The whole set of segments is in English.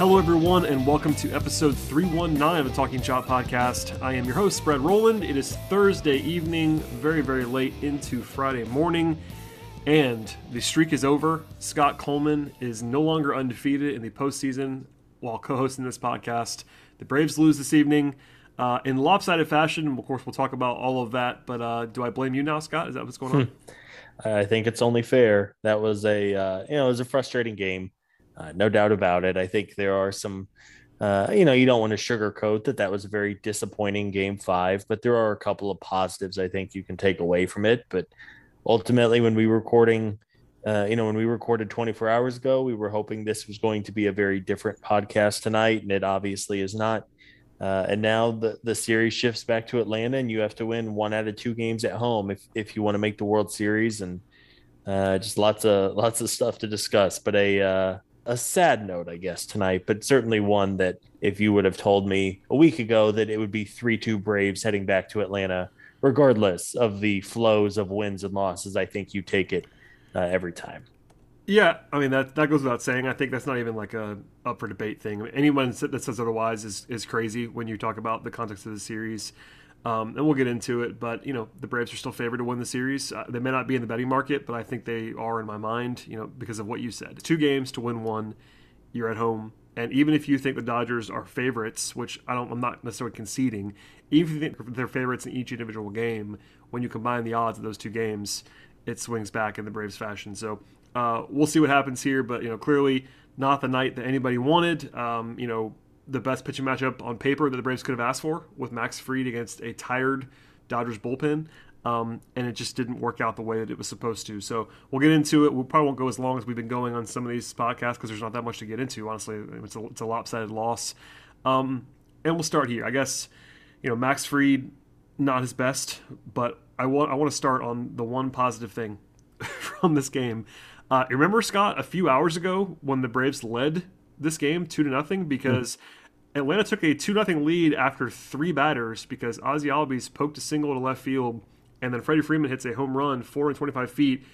Hello, everyone, and welcome to episode 319 of the Talking Chop podcast. I am your host, Brad Rowland. It is Thursday evening, very, very late into Friday morning, and the streak is over. Scott Coleman is no longer undefeated in the postseason while co hosting this podcast. The Braves lose this evening. Uh, in lopsided fashion, of course, we'll talk about all of that. But uh, do I blame you now, Scott? Is that what's going on? I think it's only fair. That was a uh, you know it was a frustrating game uh, no doubt about it. I think there are some, uh, you know, you don't want to sugarcoat that that was a very disappointing game five, but there are a couple of positives I think you can take away from it. But ultimately, when we were recording, uh, you know, when we recorded 24 hours ago, we were hoping this was going to be a very different podcast tonight, and it obviously is not. Uh, and now the, the series shifts back to Atlanta, and you have to win one out of two games at home if, if you want to make the World Series. And uh, just lots of lots of stuff to discuss. But a uh, a sad note, I guess, tonight, but certainly one that if you would have told me a week ago that it would be 3 2 Braves heading back to Atlanta, regardless of the flows of wins and losses, I think you take it uh, every time. Yeah, I mean that that goes without saying. I think that's not even like a up for debate thing. Anyone that says otherwise is is crazy when you talk about the context of the series. Um, and we'll get into it. But you know, the Braves are still favored to win the series. Uh, they may not be in the betting market, but I think they are in my mind. You know, because of what you said. Two games to win one. You're at home, and even if you think the Dodgers are favorites, which I don't, I'm not necessarily conceding. Even if you think they're favorites in each individual game, when you combine the odds of those two games, it swings back in the Braves' fashion. So uh, we'll see what happens here. But you know, clearly not the night that anybody wanted. Um, you know, the best pitching matchup on paper that the Braves could have asked for with Max Fried against a tired Dodgers bullpen. Um, and it just didn't work out the way that it was supposed to. So we'll get into it. We probably won't go as long as we've been going on some of these podcasts because there's not that much to get into. Honestly, it's a, it's a lopsided loss. Um, and we'll start here. I guess you know Max Fried, not his best, but I want I want to start on the one positive thing from this game. Uh, remember Scott a few hours ago when the Braves led this game two to nothing because. Atlanta took a 2 0 lead after three batters because Ozzy Albies poked a single to left field, and then Freddie Freeman hits a home run, 4 and 25 feet,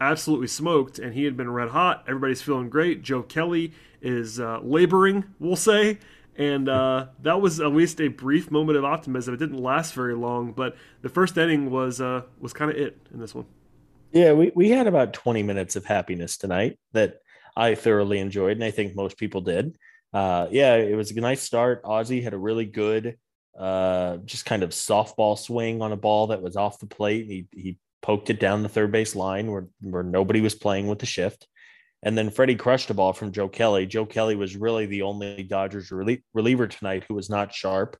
absolutely smoked, and he had been red hot. Everybody's feeling great. Joe Kelly is uh, laboring, we'll say. And uh, that was at least a brief moment of optimism. It didn't last very long, but the first inning was uh, was kind of it in this one. Yeah, we, we had about 20 minutes of happiness tonight that I thoroughly enjoyed, and I think most people did uh, yeah, it was a nice start. Ozzy had a really good, uh, just kind of softball swing on a ball that was off the plate. He he poked it down the third base line where where nobody was playing with the shift. And then Freddie crushed a ball from Joe Kelly. Joe Kelly was really the only Dodgers relie- reliever tonight who was not sharp.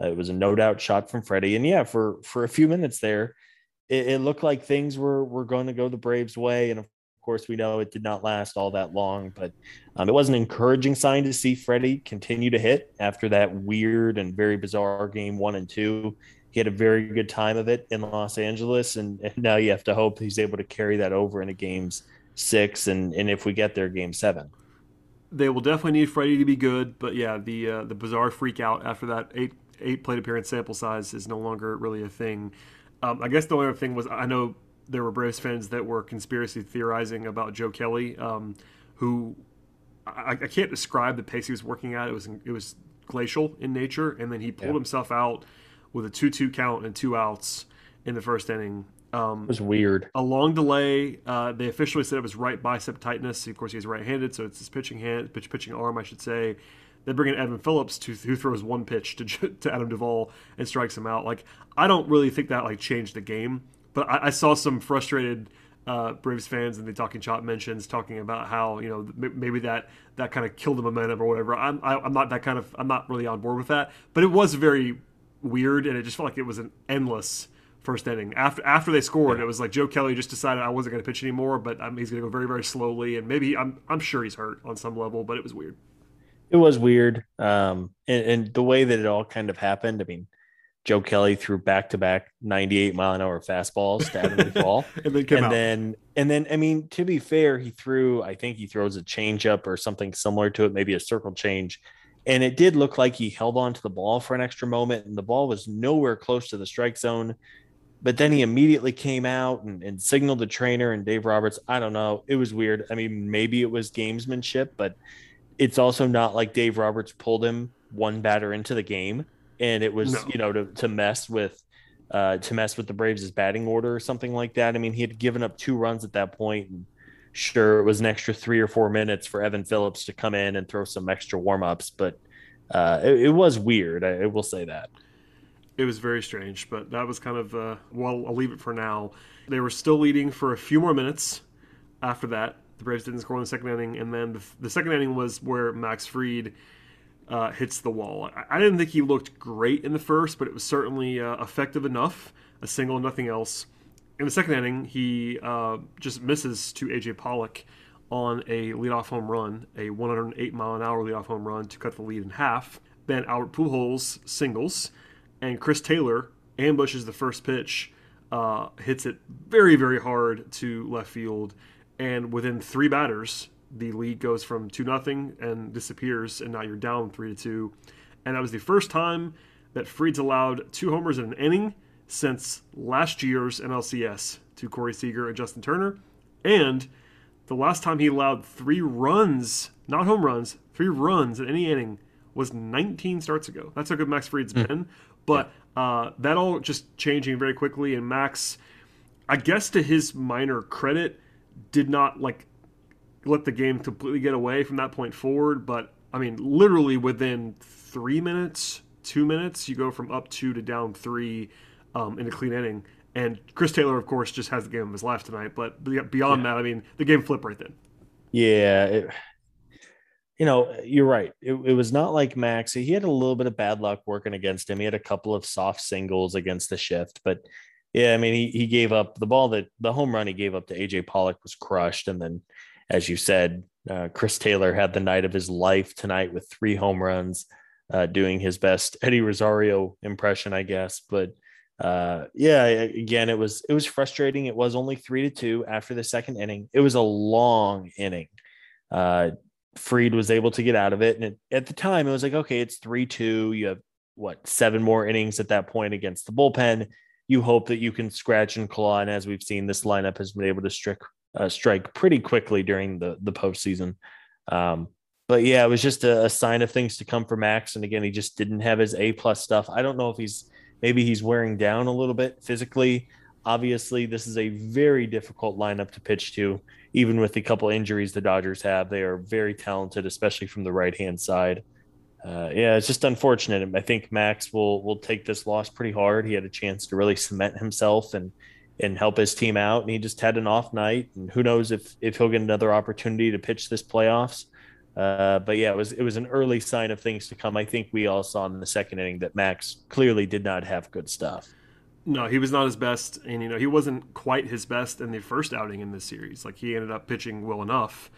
Uh, it was a no doubt shot from Freddie. And yeah, for for a few minutes there, it, it looked like things were were going to go the Braves' way. And of course, we know it did not last all that long, but um, it was an encouraging sign to see Freddie continue to hit after that weird and very bizarre game one and two. He had a very good time of it in Los Angeles, and, and now you have to hope he's able to carry that over into games six and, and if we get there, game seven. They will definitely need Freddie to be good, but yeah, the uh, the bizarre freak out after that eight eight plate appearance sample size is no longer really a thing. Um, I guess the only other thing was I know there were Braves fans that were conspiracy theorizing about Joe Kelly, um, who I, I, can't describe the pace he was working at. It was it was glacial in nature, and then he pulled yeah. himself out with a two-two count and two outs in the first inning. Um, it was weird. A long delay. Uh, they officially said it was right bicep tightness. Of course, he's right-handed, so it's his pitching hand, pitch pitching arm, I should say. They bring in Evan Phillips to who throws one pitch to to Adam Duvall and strikes him out. Like I don't really think that like changed the game, but I, I saw some frustrated uh, Braves fans and the Talking Chop mentions talking about how you know maybe that that kind of killed the momentum or whatever. I'm I, am i am not that kind of I'm not really on board with that, but it was very weird and it just felt like it was an endless first inning. After after they scored, yeah. it was like Joe Kelly just decided I wasn't going to pitch anymore, but um, he's going to go very very slowly and maybe I'm I'm sure he's hurt on some level, but it was weird. It was weird, um, and, and the way that it all kind of happened. I mean Joe Kelly threw back to back 98 mile an hour fastballs to Adam Duvall. and then and then and then I mean, to be fair, he threw, I think he throws a changeup or something similar to it, maybe a circle change. And it did look like he held on to the ball for an extra moment, and the ball was nowhere close to the strike zone. But then he immediately came out and, and signaled the trainer and Dave Roberts. I don't know. It was weird. I mean, maybe it was gamesmanship, but it's also not like Dave Roberts pulled him one batter into the game and it was no. you know to, to mess with uh, to mess with the Braves' batting order or something like that. I mean, he had given up two runs at that point, and sure, it was an extra three or four minutes for Evan Phillips to come in and throw some extra warm ups, but uh, it, it, was weird. I, I, will say that. It was very strange, but that was kind of uh, well. I'll leave it for now. They were still leading for a few more minutes. After that, the Braves didn't score in the second inning, and then the, the second inning was where Max Fried uh, hits the wall. I, I, didn't think he looked great in the first, but it was certainly uh, effective enough. A single, nothing else. In the second inning, he uh, just misses to AJ Pollock on a leadoff home run, a 108 mile an hour leadoff home run to cut the lead in half. Then Albert Pujols singles, and Chris Taylor ambushes the first pitch, uh, hits it very, very hard to left field, and within three batters, the lead goes from two nothing and disappears, and now you're down three to two. And that was the first time that Fried's allowed two homers in an inning since last year's NLCS to Corey Seager and Justin Turner, and the last time he allowed three runs, not home runs, three runs in any inning was 19 starts ago. That's how good Max Fried's mm. been. But uh, that all just changing very quickly, and Max, I guess to his minor credit, did not like let the game completely get away from that point forward. But I mean, literally within three minutes, two minutes, you go from up two to down three um, in a clean inning. And Chris Taylor, of course, just has the game of his life tonight. But beyond yeah. that, I mean, the game flipped right then. Yeah. It, you know, you're right. It, it, was not like Max. He had a little bit of bad luck working against him. He had a couple of soft singles against the shift, but yeah, I mean, he, he gave up the ball that the home run he gave up to AJ Pollock was crushed. And then as you said, uh, Chris Taylor had the night of his life tonight with three home runs, uh, doing his best Eddie Rosario impression, I guess. But uh, yeah, again, it was it was frustrating. It was only three to two after the second inning. It was a long inning. Uh, Fried was able to get out of it, and it, at the time, it was like, okay, it's three two. You have what seven more innings at that point against the bullpen. You hope that you can scratch and claw, and as we've seen, this lineup has been able to strike uh, strike pretty quickly during the the postseason. Um, but yeah, it was just a, a, sign of things to come for Max. And again, he just didn't have his A plus stuff. I don't know if he's maybe he's wearing down a little bit physically. Obviously, this is a very difficult lineup to pitch to, even with the couple injuries the Dodgers have. They are very talented, especially from the right hand side. Uh, yeah, it's just unfortunate. I think Max will will take this loss pretty hard. He had a chance to really cement himself and and help his team out. And he just had an off night, and who knows if if he'll get another opportunity to pitch this playoffs. Uh, but yeah, it was it was an early sign of things to come. I think we all saw in the second inning that Max clearly did not have good stuff. No, he was not his best, and you know he wasn't quite his best in the first outing in this series. Like he ended up pitching well enough,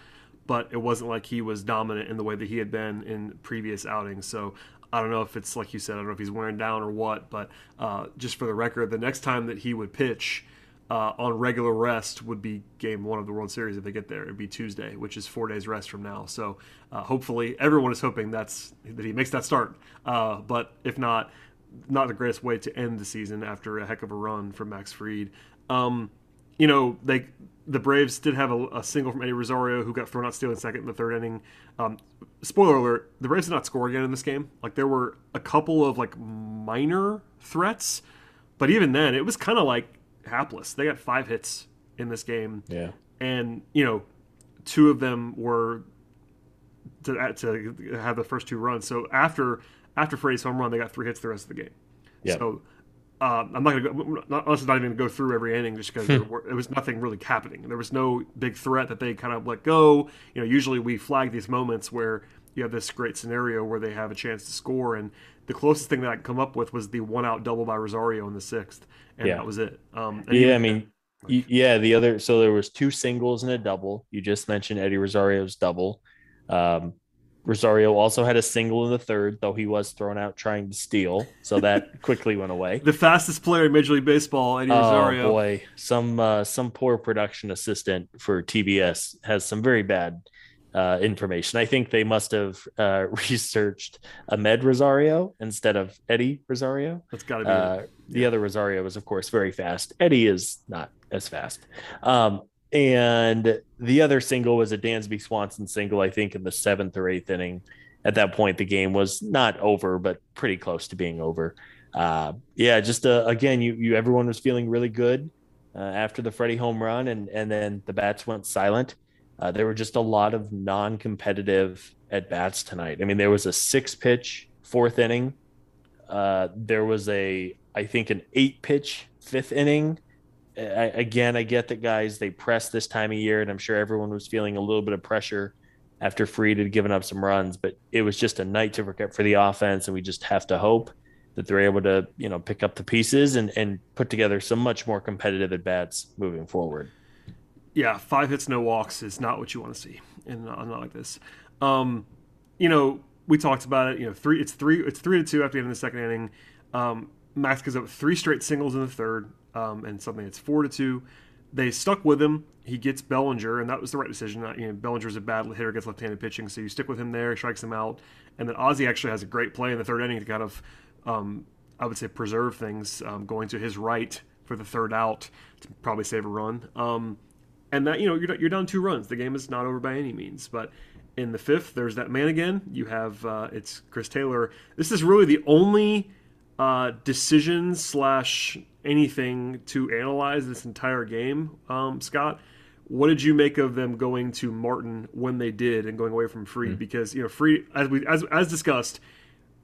but it wasn't like he was dominant in the way that he had been in previous outings. So I don't know if it's like you said, I don't know if he's wearing down or what, but uh, just for the record, the next time that he would pitch uh, on regular rest would be game one of the World Series if they get there. It'd be Tuesday, which is four days rest from now. So uh, hopefully, everyone is hoping that's that he makes that start. Uh, but if not, not the greatest way to end the season after a heck of a run from Max Fried. Um, you know, they the Braves did have a, a, single from Eddie Rosario who got thrown out stealing second in the third inning. Um, spoiler alert: the Braves did not score again in this game. Like there were a couple of like minor threats, but even then, it was kind of like hapless. They got five hits in this game. Yeah, and you know, two of them were to to have the first two runs. So after after Freddie's home run, they got three hits the rest of the game. Yeah. So uh, I'm not going to go. Not, unless not even go through every inning, just because there, were- there was nothing really happening. There was no big threat that they kind of let go. You know, usually we flag these moments where you have this great scenario where they have a chance to score, and the closest thing that I could come up with was the one out double by Rosario in the sixth, and Yeah. that was it. Um, Yeah, even- I mean, y- yeah, the other so there was two singles and a double. You just mentioned Eddie Rosario's double. Um, Rosario also had a single in the third, though he was thrown out trying to steal, so that quickly went away. the fastest player in Major League Baseball, Eddie Oh Rosario. boy, some uh, some poor production assistant for TBS has some very bad uh, information. I think they must have uh, researched Amed Rosario instead of Eddie Rosario. That's got to be. Uh, it. the other Rosario is, of course, very fast. Eddie is not as fast. Um, and the other single was a Dansby Swanson single, I think, in the seventh or eighth inning. At that point, the game was not over, but pretty close to being over. Uh, yeah, just uh, again, you you everyone was feeling really good uh, after the Freddie home run, and and then the bats went silent. Uh, there were just a lot of non-competitive at bats tonight. I mean, there was a six-pitch fourth inning. Uh, there was a, I think, an eight-pitch fifth inning. I, again, I get that guys they press this time of year, and I'm sure everyone was feeling a little bit of pressure after Fried had given up some runs. But it was just a night to forget for the offense, and we just have to hope that they're able to, you know, pick up the pieces and and put together some much more competitive at bats moving forward. yeah, five hits, no walks is not what you want to see in a not like this. Um, you know, we talked about it. You know, three. It's three. It's three to two after the end of the second inning. Um, Max gives up three straight singles in the third, um, and something. It's four to two. They stuck with him. He gets Bellinger, and that was the right decision. You know, Bellinger's a bad hitter, gets left-handed pitching, so you stick with him there, strikes him out, and then Ozzy actually has a great play in the third inning to kind of, um, I would say, preserve things, um, going to his right for the third out to probably save a run. Um, and that you know you're, you're down two runs. The game is not over by any means. But in the fifth, there's that man again. You have uh, it's Chris Taylor. This is really the only uh, decision slash anything to analyze this entire game. Um, Scott, what did you make of them going to Martin when they did and going away from Fried? Hmm. Because you know Free, as we as as discussed.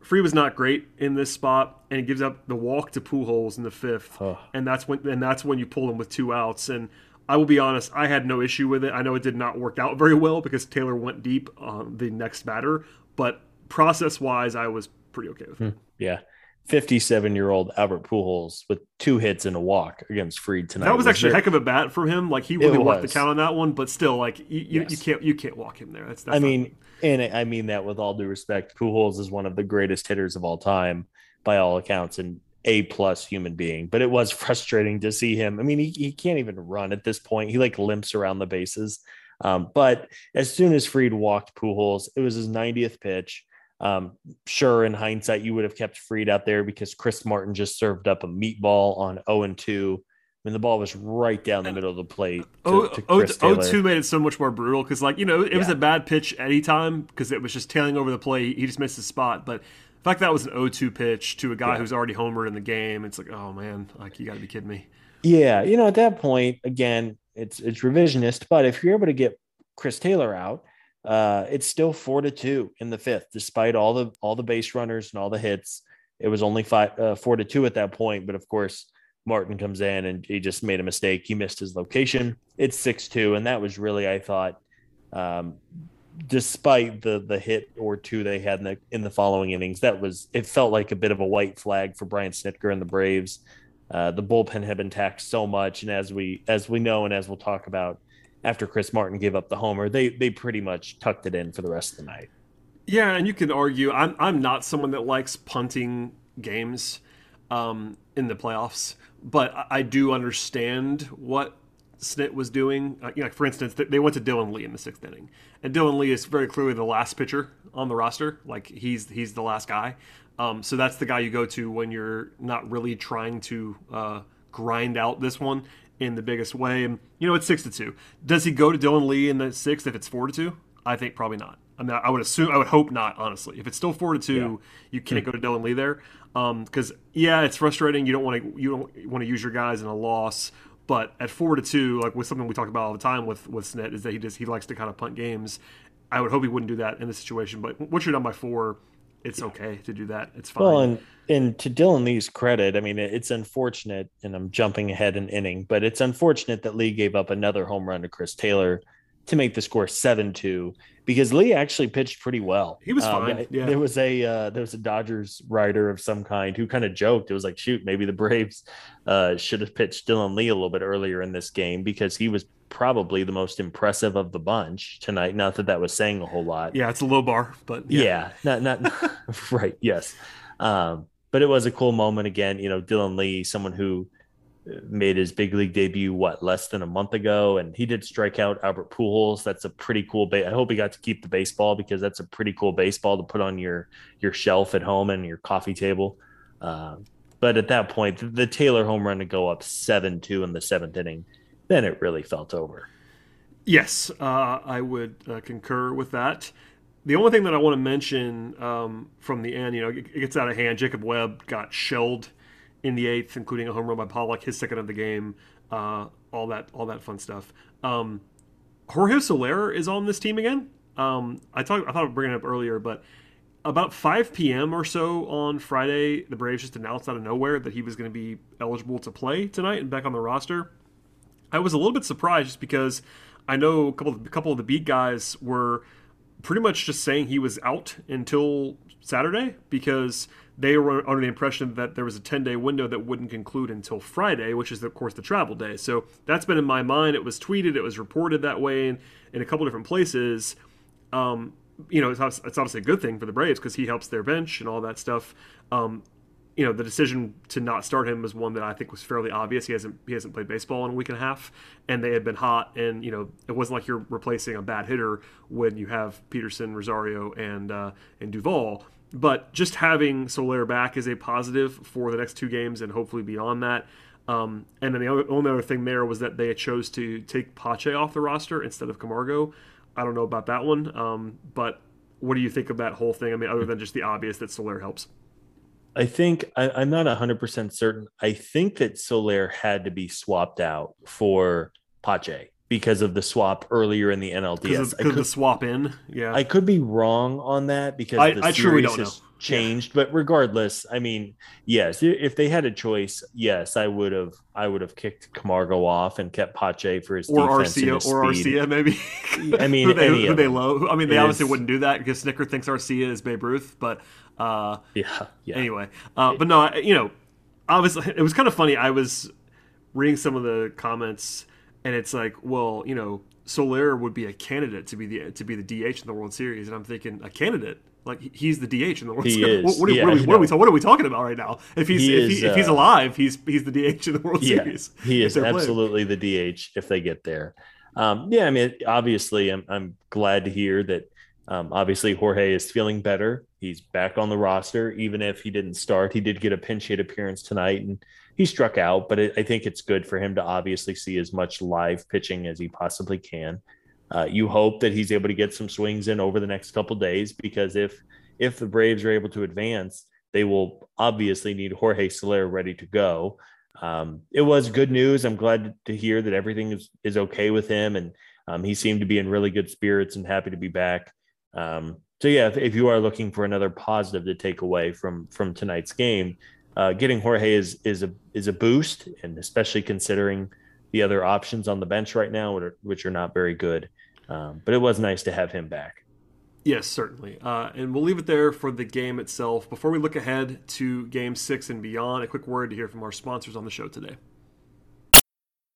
Free was not great in this spot, and he gives up the walk to Pujols in the fifth, and that's when and that's when you pull him with two outs. And I will be honest, I had no issue with it. I know it did not work out very well because Taylor went deep on the next batter, but process wise, I was pretty okay with it. Hmm. Yeah. 57 year old Albert Pujols with two hits and a walk against Fried tonight. That was actually a heck of a bat from him. Like he really worked the was. count on that one, but still, like you, you, you can't you can't walk him there. That's, that's I not- mean, and I mean that with all due respect. Pujols is one of the greatest hitters of all time, by all accounts, and a plus human being. But it was frustrating to see him. I mean, he, he can't even run at this point. He like limps around the bases. Um, but as soon as Fried walked Pujols, it was his 90th pitch. Um, sure, in hindsight, you would have kept Fried out there because Chris Martin just served up a meatball on 0 and 2. I mean, the ball was right down the middle of the plate. To, Oh, to oh, Chris oh, two made it so much more brutal because, like, you know, it was Yeah. a bad pitch any time because it was just tailing over the plate. He just missed his spot. But the fact that was an 0-2 pitch to a guy Yeah. who's already homered in the game, it's like, oh man, like you got to be kidding me. Yeah, you know, at that point, again, it's it's revisionist, but if you're able to get Chris Taylor out, uh, it's still four to two in the fifth, despite all the all the base runners and all the hits. It was only five uh, four to two at that point, but of course, Martin comes in and he just made a mistake. He missed his location. It's six two, and that was really, I thought, um, despite the the hit or two they had in the in the following innings, that was it felt like a bit of a white flag for Brian Snitker and the Braves. Uh, the bullpen had been taxed so much, and as we as we know, and as we'll talk about after Chris Martin gave up the homer, they they pretty much tucked it in for the rest of the night. Yeah, and you can argue. I'm I'm not someone that likes punting games um, in the playoffs, but I, do understand what Snit was doing. Uh, you know, like for instance, they went to Dylan Lee in the sixth inning, and Dylan Lee is very clearly the last pitcher on the roster. Like he's he's the last guy. Um, so that's the guy you go to when you're not really trying to uh, grind out this one in the biggest way. And you know, it's six to two. Does he go to Dylan Lee in the sixth if it's four to two? I think probably not. I mean, I would assume, I would hope not. Honestly, if it's still four to two, you can't hmm. go to Dylan Lee there. Um, because yeah, it's frustrating. You don't want to you don't want to use your guys in a loss. But at four to two, like with something we talk about all the time with with Snit, is that he just he likes to kind of punt games. I would hope he wouldn't do that in this situation. But once you're down by four, it's okay to do that. It's fine. Well, and and to Dylan Lee's credit, I mean, it's unfortunate, and I'm jumping ahead an inning, but it's unfortunate that Lee gave up another home run to Chris Taylor to make the score seven two because Lee actually pitched pretty well. He was um, fine. Yeah. There was a uh, there was a Dodgers writer of some kind who kind of joked. It was like, shoot, maybe the Braves uh, should have pitched Dylan Lee a little bit earlier in this game because he was probably the most impressive of the bunch tonight. Not that that was saying a whole lot. Yeah, it's a low bar, but yeah, yeah not not right. Yes, um, but it was a cool moment again. You know, Dylan Lee, someone who made his big league debut what less than a month ago, and he did strike out Albert Pujols. That's a pretty cool. Ba- I hope he got to keep the baseball because that's a pretty cool baseball to put on your your shelf at home and your coffee table. Uh, but at that point, the, the Taylor home run to go up seven two in the seventh inning, then it really felt over. Yes, uh, I would uh, concur with that. The only thing that I want to mention um, from the end, you know, it gets out of hand. Jacob Webb got shelled in the eighth, including a home run by Pollock, his second of the game, uh, all that all that fun stuff. Um, Jorge Soler is on this team again. Um, I talked I thought I'd bring it up earlier, but about 5 p.m. or so on Friday, the Braves just announced out of nowhere that he was going to be eligible to play tonight and back on the roster. I was a little bit surprised just because I know a couple of, a couple of the beat guys were pretty much just saying he was out until Saturday because they were under the impression that there was a 10 day window that wouldn't conclude until Friday, which is, of course, the travel day. So that's been in my mind. It was tweeted, it was reported that way in, in a couple different places. Um, you know, it's, it's, obviously a good thing for the Braves because he helps their bench and all that stuff. Um, you know, the decision to not start him was one that I think was fairly obvious. He hasn't he hasn't played baseball in a week and a half, and they had been hot. And you know, it wasn't like you're replacing a bad hitter when you have Pederson, Rosario, and uh, and Duvall but just having Soler back is a positive for the next two games and hopefully beyond that. Um, and then the other, only other thing there was that they chose to take Pache off the roster instead of Camargo. I don't know about that one, um, but what do you think of that whole thing? I mean, other than just the obvious that Soler helps. I think I, am not 100% certain. I think that Soler had to be swapped out for Pache because of the swap earlier in the NLDS. Because the swap in, yeah. I could be wrong on that because I, the I truly don't know. Changed, but regardless, I mean, yes, if they had a choice, yes, I would have, I would have kicked Camargo off and kept Pache for his or defense Arcia his or speed. Arcia maybe. I mean, who they, who they low. I mean, they obviously wouldn't do that because Snitker thinks Arcia is Babe Ruth, but uh, yeah, yeah. Anyway, uh, but no, you know, obviously, it was kind of funny. I was reading some of the comments and it's like, well, you know, Soler would be a candidate to be the to be the DH in the World Series, and I'm thinking a candidate. Like he's the DH in the World he Series. Is. What, what, yeah, what, are we, what, are we, what, are we, talking about right now? If he's he if, is, he, if, he's uh, alive, he's he's the DH in the World yeah, Series. He is absolutely playing. the DH if they get there. Um, yeah, I mean, obviously, I'm I'm glad to hear that. Um, obviously, Jorge is feeling better. He's back on the roster, even if he didn't start. He did get a pinch hit appearance tonight, and he struck out, but it, I think it's good for him to obviously see as much live pitching as he possibly can. Uh, you hope that he's able to get some swings in over the next couple days because if if the Braves are able to advance, they will obviously need Jorge Soler ready to go. Um, it was good news. I'm glad to hear that everything is, is okay with him, and um, he seemed to be in really good spirits and happy to be back. Um, so yeah, if, if, you are looking for another positive to take away from from tonight's game, uh, getting Jorge is is a is a boost, and especially considering the other options on the bench right now, which are, not very good. Um, but it was nice to have him back. Yes, certainly. Uh, and we'll leave it there for the game itself. Before we look ahead to Game Six and beyond, a quick word to hear from our sponsors on the show today.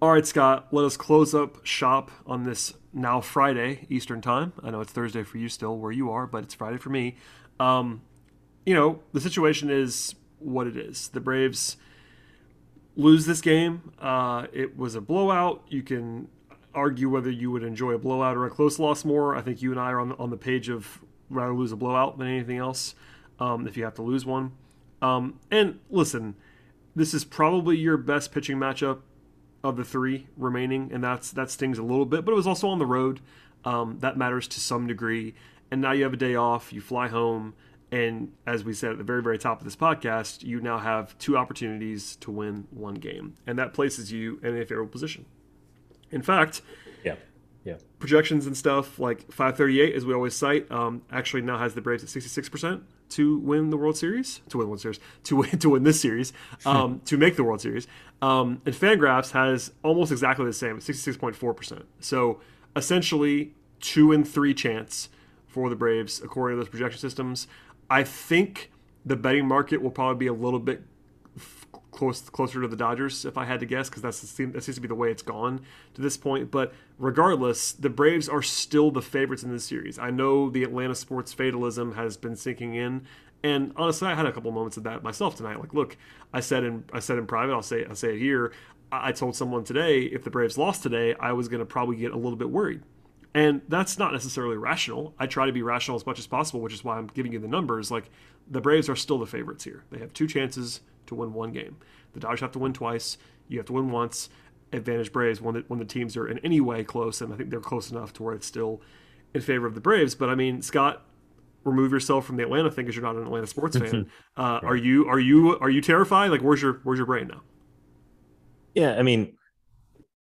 All right, Scott, let us close up shop on this now Friday Eastern time. I know it's Thursday for you still where you are, but it's Friday for me. Um, you know, the situation is what it is. The Braves lose this game. Uh, it was a blowout. You can argue whether you would enjoy a blowout or a close loss more. I think you and I are on on the page of rather lose a blowout than anything else. Um, if you have to lose one, um, and listen, this is probably your best pitching matchup of the three remaining, and that's that stings a little bit. But it was also on the road. Um, that matters to some degree. And now you have a day off. You fly home. And as we said at the very, very top of this podcast, you now have two opportunities to win one game. And that places you in a favorable position. In fact, yeah, yeah, projections and stuff like 538, as we always cite, um, actually now has the Braves at 66% to win the World Series, to win the World Series, to win to win this series, um, to make the World Series. Um, and Fangraphs has almost exactly the same, 66.4%. So essentially, two and three chance for the Braves according to those projection systems. I think the betting market will probably be a little bit close closer to the Dodgers if I had to guess because that seems to be the way it's gone to this point. But regardless, the Braves are still the favorites in this series. I know the Atlanta sports fatalism has been sinking in, and honestly, I had a couple moments of that myself tonight. Like, look, I said in I said in private, I'll say I say it here. I told someone today if the Braves lost today, I was going to probably get a little bit worried and that's not necessarily rational. I try to be rational as much as possible, which is why I'm giving you the numbers. Like the Braves are still the favorites here. They have two chances to win one game. The Dodgers have to win twice. You have to win once. Advantage Braves when the, when the teams are in any way close, and I think they're close enough to where it's still in favor of the Braves. But I mean, Scott, remove yourself from the Atlanta thing because you're not an Atlanta sports fan. Uh, Are you are you are you terrified? Like, where's your where's your brain now? Yeah, I mean,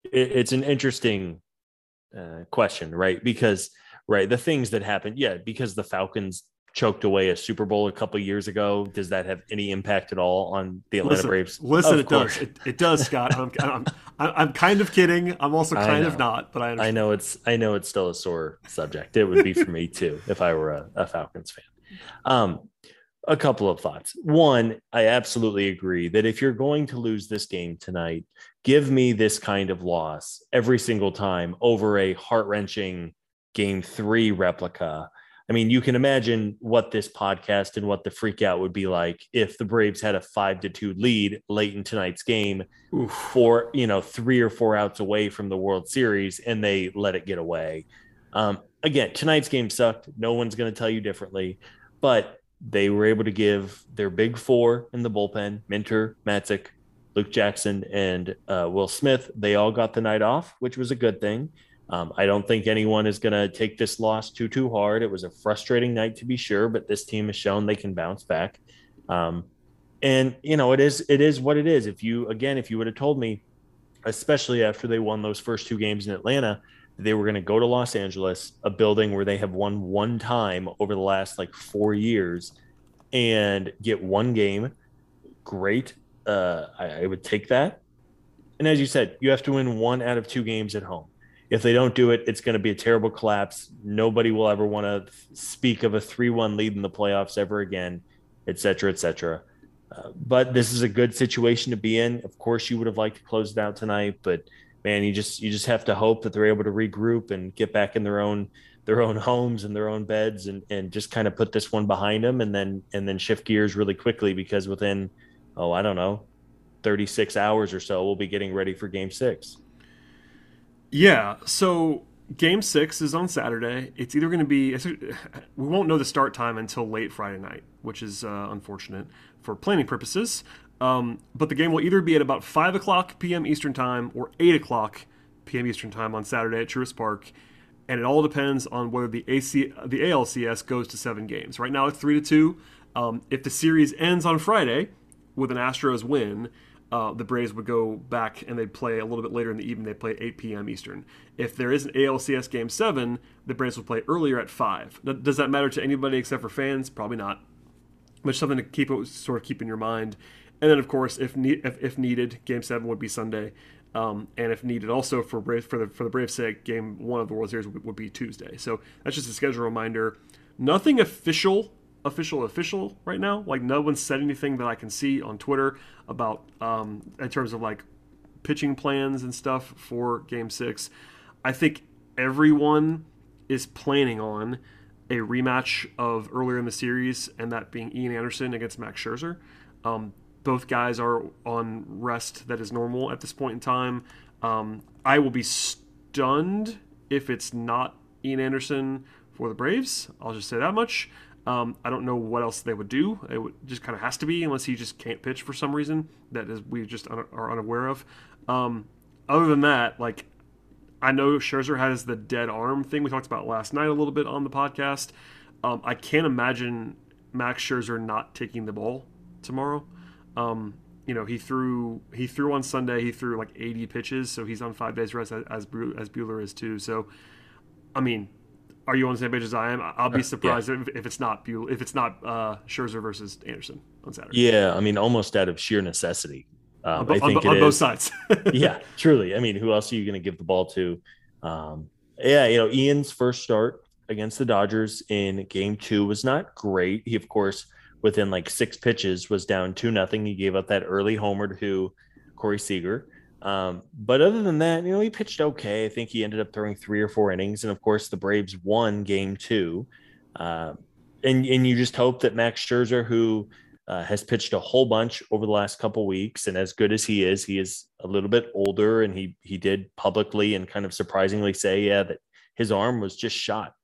it, it's an interesting uh, question, right? Because right, the things that happened, yeah, because the Falcons choked away a Super Bowl a couple years ago. Does that have any impact at all on the Atlanta listen, Braves? Listen, of it course. does. It, it, does, Scott. I'm, I'm, I'm, kind of kidding. I'm also kind of not, but I understand. I know it's I know it's still a sore subject. It would be for me too if I were a, a Falcons fan. Um, a couple of thoughts. One, I absolutely agree that if you're going to lose this game tonight, give me this kind of loss every single time over a heart wrenching game three replica. I mean, you can imagine what this podcast and what the freak out would be like if the Braves had a five to two lead late in tonight's game, Oof. for you know three or four outs away from the World Series, and they let it get away. Um, again, tonight's game sucked. No one's going to tell you differently, but they were able to give their big four in the bullpen Minter, Matzek, Luke Jackson, and uh, Will Smith. They all got the night off, which was a good thing. Um, I don't think anyone is going to take this loss too too hard. It was a frustrating night to be sure, but this team has shown they can bounce back. Um, and you know, it is it is what it is. If you again, if you would have told me, especially after they won those first two games in Atlanta, they were going to go to Los Angeles, a building where they have won one time over the last like four years, and get one game. Great. Uh, I, I would take that. And as you said, you have to win one out of two games at home. If they don't do it, it's going to be a terrible collapse. Nobody will ever want to speak of a 3 1 lead in the playoffs ever again, et cetera, et cetera. Uh, but this is a good situation to be in. Of course, you would have liked to close it out tonight, but man, you just you just have to hope that they're able to regroup and get back in their own their own homes and their own beds and and just kind of put this one behind them and then and then shift gears really quickly because within oh I don't know 36 hours or so we'll be getting ready for game 6. Yeah, so game 6 is on Saturday. It's either going to be we won't know the start time until late Friday night, which is uh, unfortunate for planning purposes. Um, but the game will either be at about 5 o'clock p.m. Eastern Time or 8 o'clock p.m. Eastern Time on Saturday at Truist Park. And it all depends on whether the AC, the ALCS goes to seven games. Right now it's three to two. Um, if the series ends on Friday with an Astros win, uh, the Braves would go back and they'd play a little bit later in the evening. They play at 8 p.m. Eastern. If there is an ALCS game seven, the Braves will play earlier at five. Now, does that matter to anybody except for fans? Probably not. But something to keep sort of keep in your mind. And then, of course, if, ne- if, if needed, Game Seven would be Sunday, um, and if needed, also for for the for the Braves' sake, Game One of the World Series would, would be Tuesday. So that's just a schedule reminder. Nothing official, official, official right now. Like no one said anything that I can see on Twitter about um, in terms of like pitching plans and stuff for Game Six. I think everyone is planning on a rematch of earlier in the series, and that being Ian Anderson against Max Scherzer. Um, both guys are on rest that is normal at this point in time. Um, I will be stunned if it's not Ian Anderson for the Braves. I'll just say that much. Um, I don't know what else they would do. It just kind of has to be, unless he just can't pitch for some reason that is we just un- are unaware of. Um, other than that, like I know Scherzer has the dead arm thing we talked about last night a little bit on the podcast. Um, I can't imagine Max Scherzer not taking the ball tomorrow. Um, you know, he threw he threw on Sunday. He threw like 80 pitches, so he's on five days rest as as, Buehler is too. So, I mean, are you on the same page as I am? I'll be surprised yeah. if, if, it's not Buehler, if it's not uh, Scherzer versus Anderson on Saturday. Yeah, I mean, almost out of sheer necessity. Um, on, I think on, on both sides. yeah, truly. I mean, who else are you going to give the ball to? Um, yeah, you know, Ian's first start against the Dodgers in Game Two was not great. He, of course, within like six pitches, was down two nothing. He gave up that early homer to Corey Seager. Um, but other than that, you know, he pitched okay. I think he ended up throwing three or four innings, and of course, the Braves won Game Two. Uh, and and you just hope that Max Scherzer, who uh, has pitched a whole bunch over the last couple weeks, and as good as he is, he is a little bit older, and he he did publicly and kind of surprisingly say, yeah, that his arm was just shot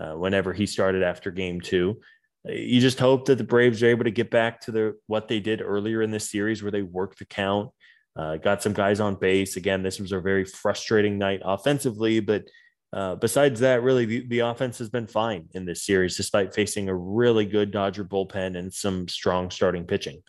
uh, whenever he started after Game Two. You just hope that the Braves are able to get back to the what they did earlier in this series, where they worked the count, uh, got some guys on base. Again, this was a very frustrating night offensively, but uh, besides that, really, the, the offense has been fine in this series, despite facing a really good Dodger bullpen and some strong starting pitching.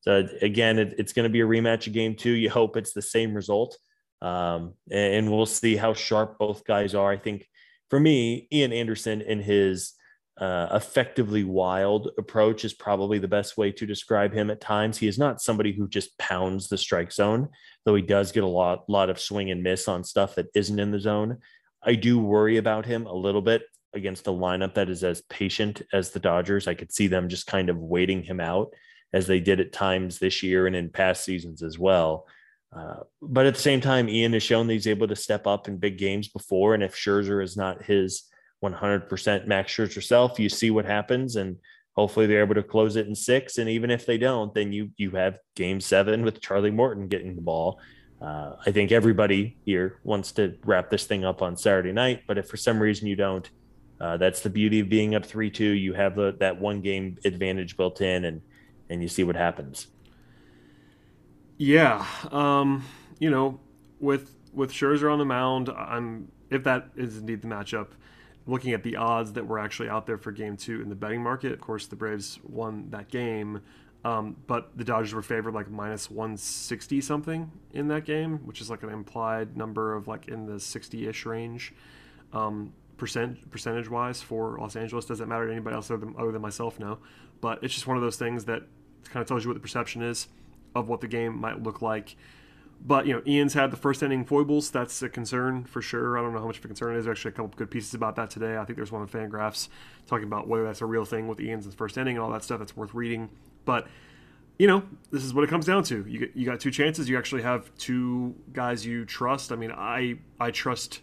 So, again, it, it's going to be a rematch of game two. You hope it's the same result. Um, and, and we'll see how sharp both guys are. I think for me, Ian Anderson in his uh, effectively wild approach is probably the best way to describe him at times. He is not somebody who just pounds the strike zone, though he does get a lot, lot of swing and miss on stuff that isn't in the zone. I do worry about him a little bit against a lineup that is as patient as the Dodgers. I could see them just kind of waiting him out as they did at times this year and in past seasons as well. Uh, but at the same time, Ian has shown that he's able to step up in big games before. And if Scherzer is not his 100% Max Scherzer self, you see what happens. And hopefully they're able to close it in six. And even if they don't, then you you have game seven with Charlie Morton getting the ball uh, I think everybody here wants to wrap this thing up on Saturday night, but if for some reason you don't, uh, that's the beauty of being up three two. You have the, that one game advantage built in, and and you see what happens. Yeah, um, you know, with with Scherzer on the mound, I'm if that is indeed the matchup. Looking at the odds that were actually out there for Game Two in the betting market, of course, the Braves won that game. Um, but the Dodgers were favored like minus 160 something in that game, which is like an implied number of like in the 60 ish range, um, percent percentage wise for Los Angeles. Doesn't matter to anybody else other than, other than myself, no. But it's just one of those things that kind of tells you what the perception is of what the game might look like. But you know, Ian's had the first inning foibles. That's a concern for sure. I don't know how much of a concern it is. There's actually a couple good pieces about that today. I think there's one on Fangraphs talking about whether that's a real thing with Ian's first inning and all that stuff. That's worth reading. But you know, this is what it comes down to. You you got two chances. You actually have two guys you trust. I mean, I I trust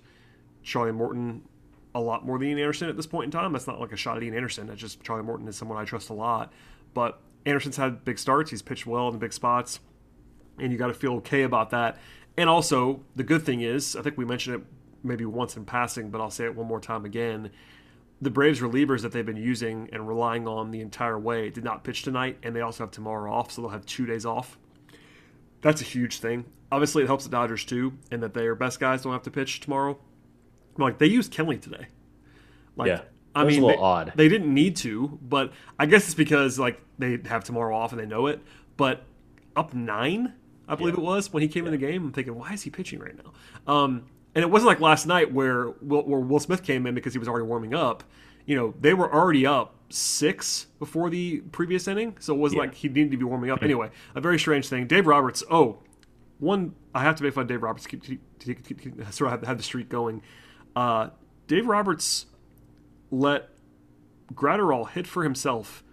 Charlie Morton a lot more than Ian Anderson at this point in time. That's not like a shot at Ian Anderson. It's just Charlie Morton is someone I trust a lot. But Anderson's had big starts. He's pitched well in big spots, and you got to feel okay about that. And also, the good thing is, I think we mentioned it maybe once in passing, but I'll say it one more time again the Braves relievers that they've been using and relying on the entire way did not pitch tonight, and they also have tomorrow off, so they'll have two days off. That's a huge thing. Obviously, it helps the Dodgers too, and that their best guys don't have to pitch tomorrow. Like they used Kenley today. Like, yeah, I mean, a little they, odd. They didn't need to, but I guess it's because like they have tomorrow off and they know it. But up nine, I believe yeah. it was when he came yeah. in the game. I'm thinking, why is he pitching right now? Um, and it wasn't like last night where Will, where Will Smith came in because he was already warming up. You know, they were already up six before the previous inning, so it wasn't yeah. like he needed to be warming up. Anyway, a very strange thing. Dave Roberts. Oh, one I have to make fun of Dave Roberts. Keep, keep, keep, keep sort of have, have, the streak going. Uh, Dave Roberts let Graterol hit for himself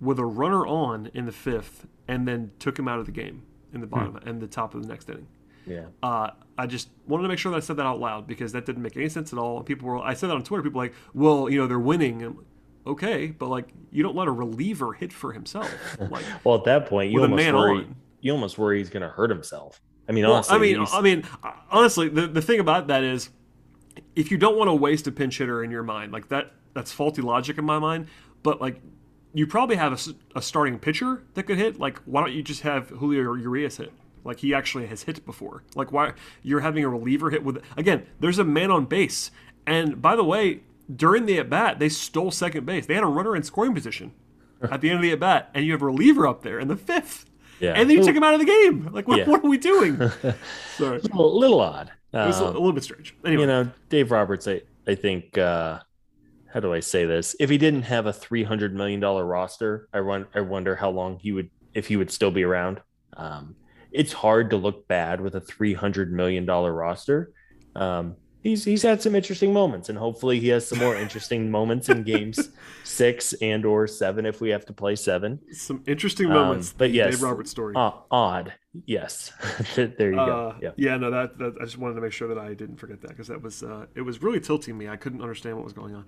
with a runner on in the fifth, and then took him out of the game in the bottom hmm. and the top of the next inning. Yeah. Uh, I just wanted to make sure that I said that out loud because that didn't make any sense at all. People were, I said that on Twitter. People were like, well, you know, they're winning. And, okay, but like, you don't let a reliever hit for himself. Like, well, at that point, you almost worry. On. You almost worry he's going to hurt himself. I mean, well, honestly, I mean, I mean, honestly, the, the thing about that is if you don't want to waste a pinch hitter in your mind, like that, that's faulty logic in my mind. But like, you probably have a, a starting pitcher that could hit. Like, why don't you just have Julio Urias hit? Like he actually has hit before. Like why you're having a reliever hit with again? There's a man on base, and by the way, during the at bat, they stole second base. They had a runner in scoring position at the end of the at bat, and you have a reliever up there in the fifth. Yeah. And then you took him out of the game. Like, what, yeah. what are we doing? Sorry. a little, little odd. It was um, a little bit strange. Anyway. You know, Dave Roberts, I, I think, uh, how do I say this? If he didn't have a $300 million roster, I, run, I wonder how long he would, if he would still be around. Um, it's hard to look bad with a $300 million roster. Um, he's he's had some interesting moments, and hopefully he has some more interesting moments in games six and or seven if we have to play seven. Some interesting moments. Um, but yes, Dave Roberts story. Uh, odd, yes. there you uh, go. Yeah, yeah. No, that, that I just wanted to make sure that I didn't forget that because that was uh, it was really tilting me. I couldn't understand what was going on.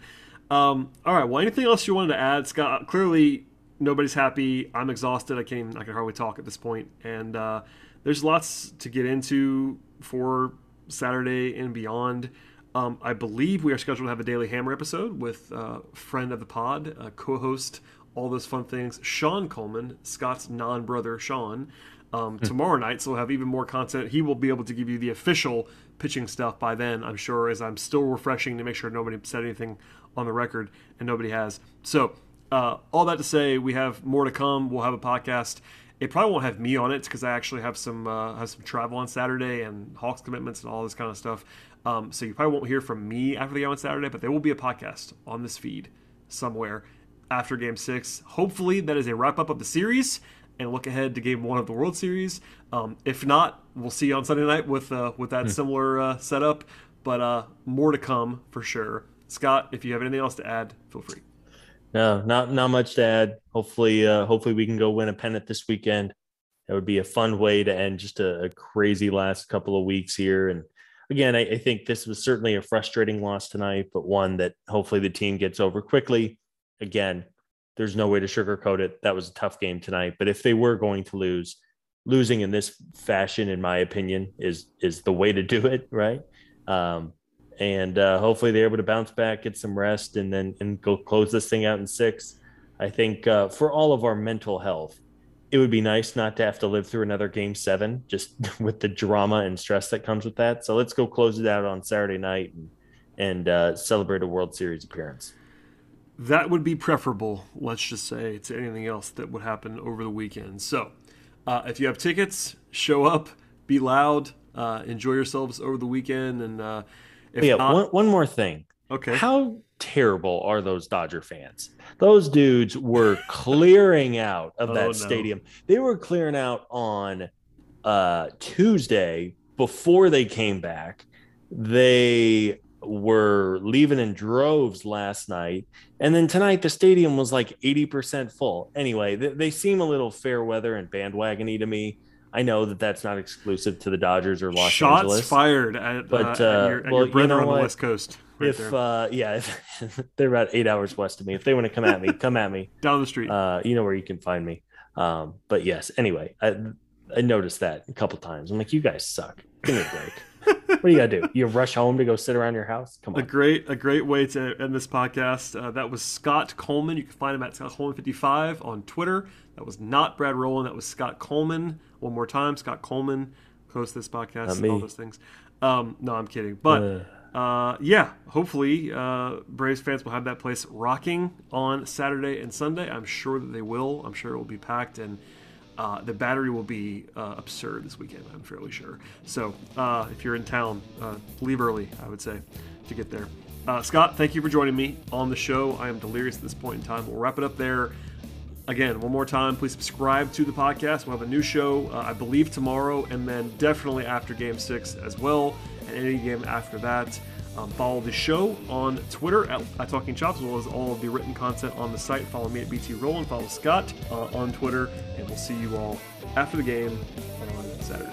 Um, all right. Well, anything else you wanted to add, Scott? Clearly, nobody's happy. I'm exhausted. I can't I can hardly talk at this point, and uh, there's lots to get into for Saturday and beyond. Um, I believe we are scheduled to have a Daily Hammer episode with uh, friend of the pod, uh, co-host, all those fun things, Sean Coleman, Scott's non-brother Sean. Um, hmm. tomorrow night, so we'll have even more content. He will be able to give you the official pitching stuff by then, I'm sure, as I'm still refreshing to make sure nobody said anything on the record and nobody has. So, uh, all that to say, we have more to come. We'll have a podcast it probably won't have me on it because I actually have some uh, have some travel on Saturday and Hawks commitments and all this kind of stuff. Um, so you probably won't hear from me after the game on Saturday, but there will be a podcast on this feed somewhere after Game Six. Hopefully, that is a wrap up of the series and look ahead to Game One of the World Series. Um, if not, we'll see you on Sunday night with uh, with that mm. similar uh, setup. But uh, more to come for sure. Scott, if you have anything else to add, feel free. No, not not much to add. Hopefully, uh, hopefully we can go win a pennant this weekend. That would be a fun way to end just a, a crazy last couple of weeks here. And again, I, I, think this was certainly a frustrating loss tonight, but one that hopefully the team gets over quickly. Again, there's no way to sugarcoat it. That was a tough game tonight. But if they were going to lose, losing in this fashion, in my opinion, is is the way to do it, right? Um, and uh, hopefully they're able to bounce back, get some rest, and then and go close this thing out in six. I think uh, for all of our mental health, it would be nice not to have to live through another game seven, just with the drama and stress that comes with that. So let's go close it out on Saturday night and, and uh, celebrate a World Series appearance. That would be preferable, let's just say, to anything else that would happen over the weekend. So uh, if you have tickets, show up, be loud, uh, enjoy yourselves over the weekend, and uh, if yeah, not, one, one more thing. Okay. How terrible are those Dodger fans? Those dudes were clearing out of that oh, no. stadium. They were clearing out on uh, Tuesday before they came back. They were leaving in droves last night. And then tonight, the stadium was like 80% full. Anyway, they, they seem a little fair weather and bandwagony to me. I know that that's not exclusive to the Dodgers or Los Shots Angeles. Shots fired at, but, uh, uh, at your, at well, your brethren you know on the West Coast. Right if uh, yeah, if, they're about eight hours west of me. If they want to come at me, come at me down the street. Uh, you know where you can find me. Um, but yes, anyway, I, I noticed that a couple times. I'm like, you guys suck. Give me a break. what do you gotta do? You rush home to go sit around your house? Come on. A great, a great way to end this podcast. Uh, that was Scott Coleman. You can find him at Scott Coleman 55 on Twitter. That was not Brad Rowland. That was Scott Coleman. One more time, Scott Coleman hosts this podcast and all those things. Um, no, I'm kidding. But uh. uh, yeah, hopefully uh, Braves fans will have that place rocking on Saturday and Sunday. I'm sure that they will. I'm sure it will be packed and. Uh, the battery will be uh, absurd this weekend. I'm fairly sure. So uh, if you're in town, uh, leave early. I would say to get there. Uh, Scott, thank you for joining me on the show. I am delirious at this point in time. We'll wrap it up there. Again, one more time, please subscribe to the podcast. We'll have a new show, uh, I believe, tomorrow, and then definitely after Game Six as well, and any game after that. Um, follow the show on Twitter at, at, Talking Chops, as well as all of the written content on the site. Follow me at BT Rowland. Follow Scott uh, on Twitter, and we'll see you all after the game on Saturday.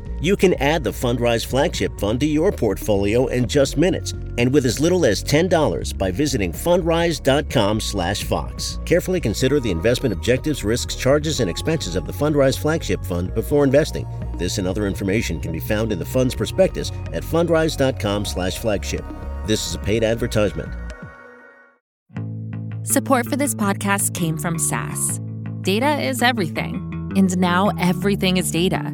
You can add the Fundrise Flagship Fund to your portfolio in just minutes and with as little as $10 by visiting fundrise.com/vox. Carefully consider the investment objectives, risks, charges and expenses of the Fundrise Flagship Fund before investing. This and other information can be found in the fund's prospectus at fundrise.com/flagship. This is a paid advertisement. Support for this podcast came from SAS. Data is everything, and now everything is data,